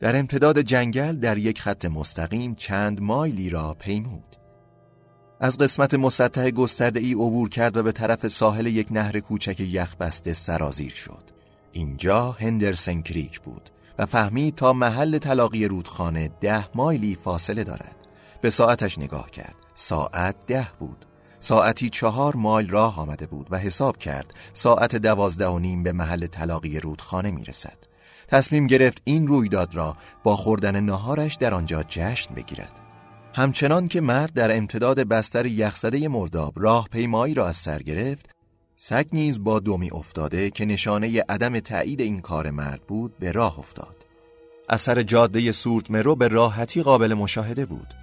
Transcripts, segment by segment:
در امتداد جنگل در یک خط مستقیم چند مایلی را پیمود. از قسمت مسطح گسترده ای عبور کرد و به طرف ساحل یک نهر کوچک یخبسته سرازیر شد. اینجا هندرسن کریک بود و فهمید تا محل تلاقی رودخانه ده مایلی فاصله دارد. به ساعتش نگاه کرد. ساعت ده بود. ساعتی چهار مایل راه آمده بود و حساب کرد ساعت دوازده و نیم به محل تلاقی رودخانه می رسد. تصمیم گرفت این رویداد را با خوردن نهارش در آنجا جشن بگیرد. همچنان که مرد در امتداد بستر یخزده مرداب راه پیمایی را از سر گرفت سگ نیز با دومی افتاده که نشانه عدم تایید این کار مرد بود به راه افتاد. اثر جاده سورت مرو به راحتی قابل مشاهده بود.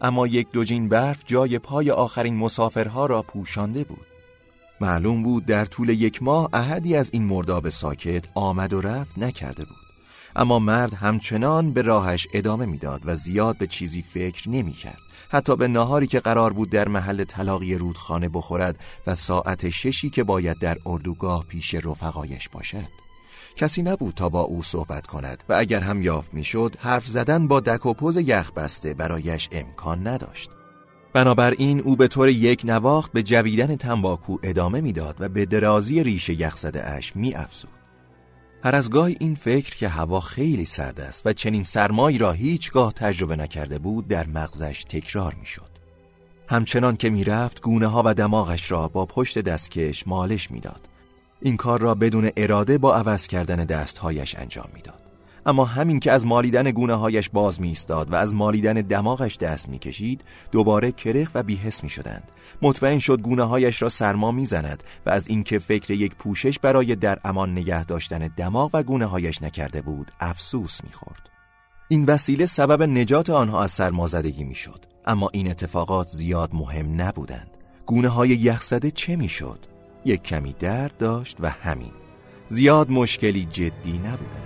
اما یک دوجین برف جای پای آخرین مسافرها را پوشانده بود. معلوم بود در طول یک ماه احدی از این مرداب ساکت آمد و رفت نکرده بود. اما مرد همچنان به راهش ادامه می‌داد و زیاد به چیزی فکر نمی کرد. حتی به ناهاری که قرار بود در محل طلاقی رودخانه بخورد و ساعت ششی که باید در اردوگاه پیش رفقایش باشد. کسی نبود تا با او صحبت کند و اگر هم یافت می‌شد حرف زدن با دک و پوز یخ بسته برایش امکان نداشت. بنابراین او به طور یک نواخت به جویدن تنباکو ادامه می‌داد و به درازی ریشه یخزده اش می افزود. هر از گاهی این فکر که هوا خیلی سرد است و چنین سرمایی را هیچگاه تجربه نکرده بود در مغزش تکرار می‌شد. همچنان که می‌رفت گونه ها و دماغش را با پشت دستکش مالش می‌داد. این کار را بدون اراده با عوض کردن دستهایش انجام می‌داد. اما همین که از مالیدن گونه هایش باز می و از مالیدن دماغش دست می کشید دوباره کرخ و بیحس می شدند مطمئن شد گونه هایش را سرما می زند و از اینکه فکر یک پوشش برای در امان نگه داشتن دماغ و گونه هایش نکرده بود افسوس می خورد. این وسیله سبب نجات آنها از سرمازدگی می شد اما این اتفاقات زیاد مهم نبودند. گونه های یخزده چه می شد؟ یک کمی درد داشت و همین. زیاد مشکلی جدی نبودند.